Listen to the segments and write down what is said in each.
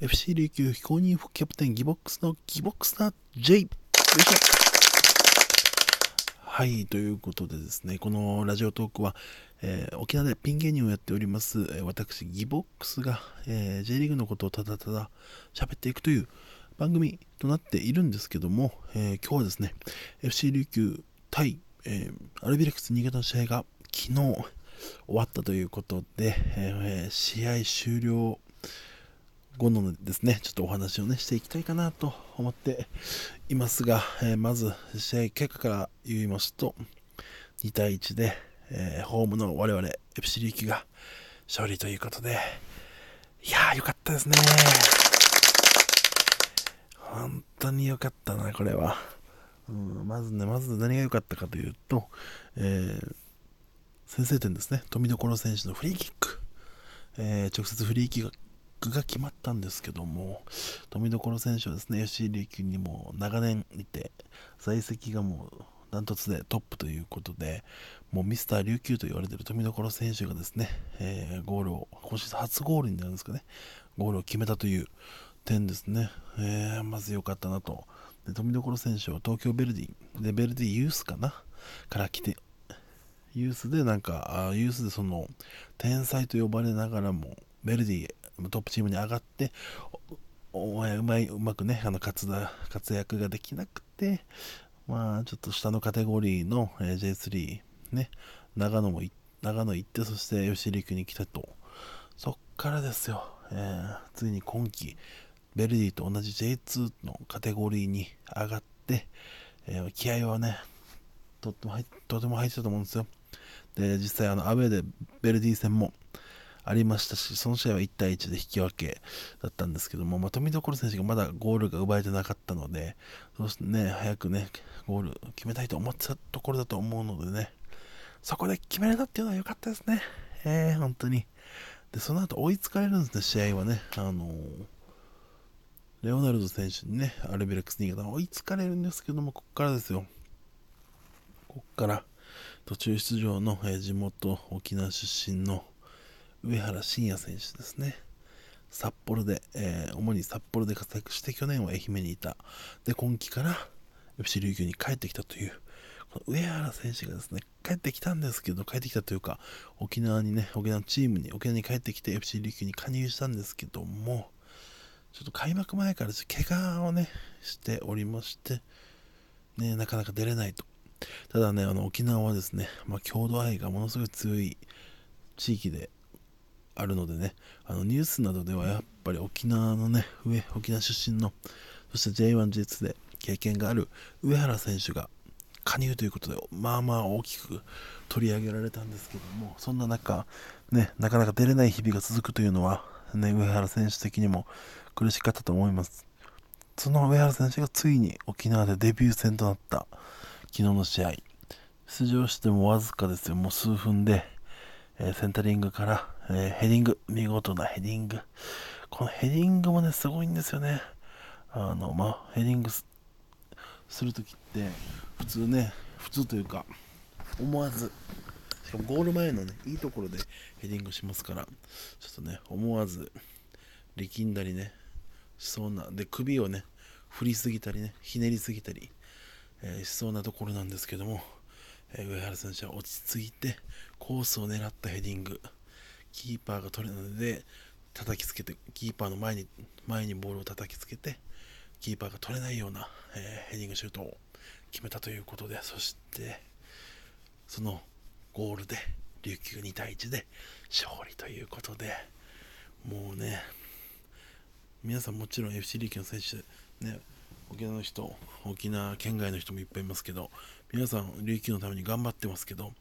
FC 琉球非公認副キャプテンギボックスのギボックスター J よいしょ。はいということでですねこのラジオトークは、えー、沖縄でピン芸人をやっております、私ギボックスが、えー、J リーグのことをただただ喋っていくという番組となっているんですけども、えー、今日はですね FC 琉球対、えー、アルビレックス新潟の試合が昨日終わったということで、えー、試合終了後のですね、ちょっとお話をね、していきたいかなと思っていますが、えー、まず試合結果から言いますと、2対1で、えー、ホームの我々、FC リーキが勝利ということで、いやー、よかったですね。本当に良かったな、これは。うん、まずね、まず何が良かったかというと、えー、先制点ですね、富所選手のフリーキック。えー、直接フリーキッククが決まったんですけども、富所選手はですね、FC 琉球にも長年いて、在籍がもうダントツでトップということで、もうミスター琉球と言われている富所選手がですね、えー、ゴールを、今シーズン初ゴールになるんですかね、ゴールを決めたという点ですね、えー、まず良かったなと。で富所選手は東京ベルディ、で、ベルディユースかなから来て、ユースでなんか、ユースでその、天才と呼ばれながらも、ベルディへトップチームに上がってお前うまいうまくねあの活活躍ができなくてまあちょっと下のカテゴリーの、え J3 ね長野も長野行ってそして吉陸に来たと。そっからですよ、えー、ついに今季ベルディと同じ J2 のカテゴリーに上がって、えー、気合はねとっても入とても入ってたと思うんですよ。で実際あのアウェーでベルディ戦もありましたし、その試合は1対1で引き分けだったんですけども、まあ、富所選手がまだゴールが奪えてなかったので、そしてね、早くね、ゴール決めたいと思ってたところだと思うのでね、そこで決めれたっていうのは良かったですね。えー、本当に。で、その後追いつかれるんですね、試合はね。あのー、レオナルド選手にね、アルビレックス新潟追いつかれるんですけども、ここからですよ。ここから、途中出場の、えー、地元沖縄出身の上原晋也選手ですね。札幌で、えー、主に札幌で活躍して去年は愛媛にいた。で、今季から FC 琉球に帰ってきたという、この上原選手がですね、帰ってきたんですけど、帰ってきたというか、沖縄にね、沖縄チームに、沖縄に帰ってきて FC 琉球に加入したんですけども、ちょっと開幕前から怪我をね、しておりまして、ね、なかなか出れないと。ただね、あの沖縄はですね、まあ、郷土愛がものすごい強い地域であるのでね、あのニュースなどではやっぱり沖縄のね、上、沖縄出身の、そして J1、J2 で経験がある上原選手が加入ということで、まあまあ大きく取り上げられたんですけども、そんな中、ね、なかなか出れない日々が続くというのは、ね、上原選手的にも苦しかったと思います。その上原選手がついに沖縄でデビュー戦となった昨日の試合。出場してもわずかですよ、もう数分で、えー、センタリングから、えー、ヘディング、見事なヘディング。このヘディングもね、すごいんですよね。あの、まあ、ヘディングするときって、普通ね、普通というか、思わず、しかもゴール前のね、いいところでヘディングしますから、ちょっとね、思わず力んだりね、しそうな、で、首をね、振りすぎたりね、ひねりすぎたり、えー、しそうなところなんですけども、えー、上原選手は落ち着いてコースを狙ったヘディングキーパーが取れないので叩きつけてキーパーの前に前にボールを叩きつけてキーパーが取れないような、えー、ヘディングシュートを決めたということでそしてそのゴールで琉球2対1で勝利ということでもうね皆さんもちろん FC 琉球の選手ね沖縄の人沖縄県外の人もいっぱいいますけど皆さん琉球のために頑張ってますけど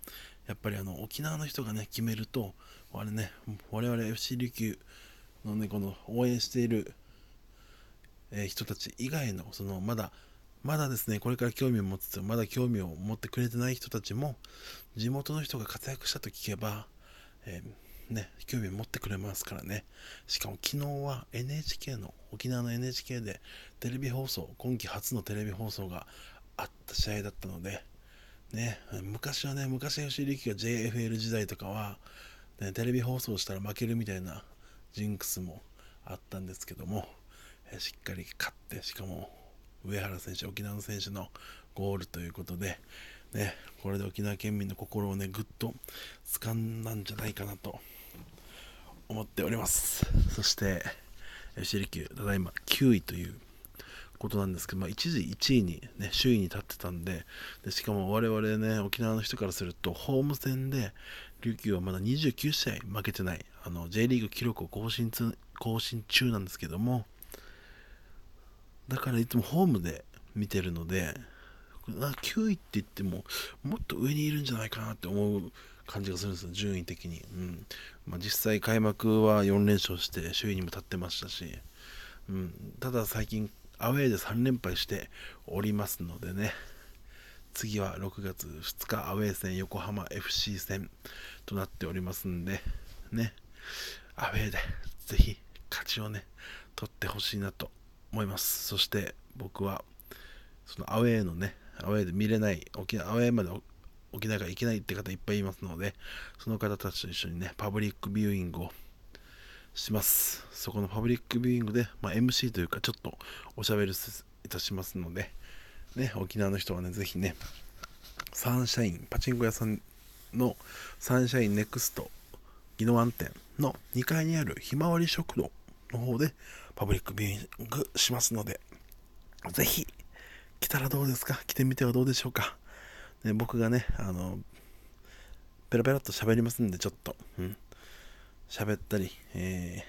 やっぱりあの沖縄の人がね決めるとあれね我々 FC 琉球のねこの応援している、えー、人たち以外のそのまだまだですねこれから興味を持つつまだ興味を持ってくれてない人たちも地元の人が活躍したと聞けば、えー、ね、興味を持ってくれますからね。しかも昨日は NHK の沖縄の NHK でテレビ放送今季初のテレビ放送があった試合だったので、ね、昔はね、昔吉井力が JFL 時代とかは、ね、テレビ放送したら負けるみたいなジンクスもあったんですけども、えしっかり勝ってしかも上原選手沖縄の選手のゴールということで、ね、これで沖縄県民の心をねぐっと掴んだんじゃないかなと思っております。そして FC リキューただいま9位ということなんですけど、まあ、一時1位に、ね、首位に立ってたんででしかも我々ね沖縄の人からするとホーム戦で琉球はまだ29試合負けてないあの J リーグ記録を更新更新中なんですけどもだからいつもホームで見てるので9位って言ってももっと上にいるんじゃないかなって思う感じがするんですよ順位的に、うん。まあ、実際開幕は4連勝して首位にも立ってましたし、うん、ただ最近アウェーで3連敗しておりますのでね。次は6月2日アウェー戦横浜 FC 戦となっておりますんでね。アウェーでぜひ勝ちをね取ってほしいなと思います。そして僕はそのアウェーのねアウェーで見れない沖縄アウェーまで沖縄が行けないって方いっぱいいますのでその方たちと一緒にねパブリックビューイングをします。そこのパブリックビューイングで、まあ、MC というかちょっとおしゃべりいたしますのでね沖縄の人はねぜひねサンシャインパチンコ屋さんのサンシャインネクスト宜野湾店の2階にあるひまわり食堂の方でパブリックビューイングしますのでぜひ来たらどうですか？来てみてはどうでしょうか、ね、僕がねあのペラペラっと喋りますんでちょっとうん喋ったり、え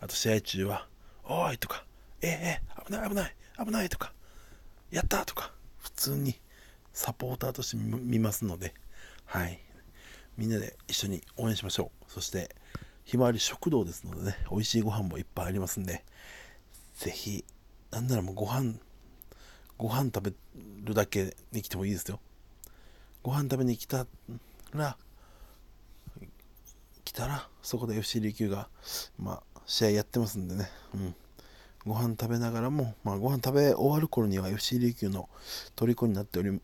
ー、あと試合中は「おい!」とか「えー、えー、危ない危ない危ない!」とか「やった!」とか普通にサポーターとして見ますのではい。みんなで一緒に応援しましょう。そしてひまわり食堂ですのでね美味しいご飯もいっぱいありますんでぜひなんならもうご飯ご飯食べるだけに来てもいいですよ。ご飯食べに来たら来たらそこで FC 琉球が、まあ、試合やってますんでね、うん、ご飯食べながらも、まあ、ご飯食べ終わる頃には FC 琉球の虜になっており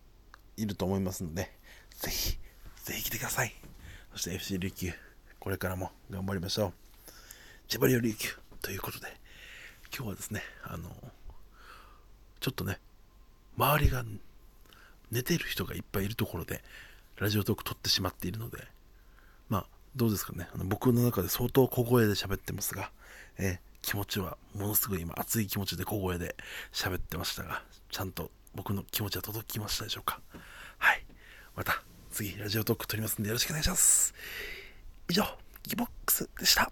いると思いますのでぜひぜひ来てください。そして FC 琉球これからも頑張りましょう。千葉琉球ということで今日はですねあのちょっとね周りが寝てる人がいっぱいいるところでラジオトーク撮ってしまっているのでまあどうですかね。あの僕の中で相当小声で喋ってますが、えー、気持ちはものすごい今熱い気持ちで小声で喋ってましたがちゃんと僕の気持ちは届きましたでしょうか。はい。また次ラジオトーク撮りますんでよろしくお願いします。以上ギボックスでした。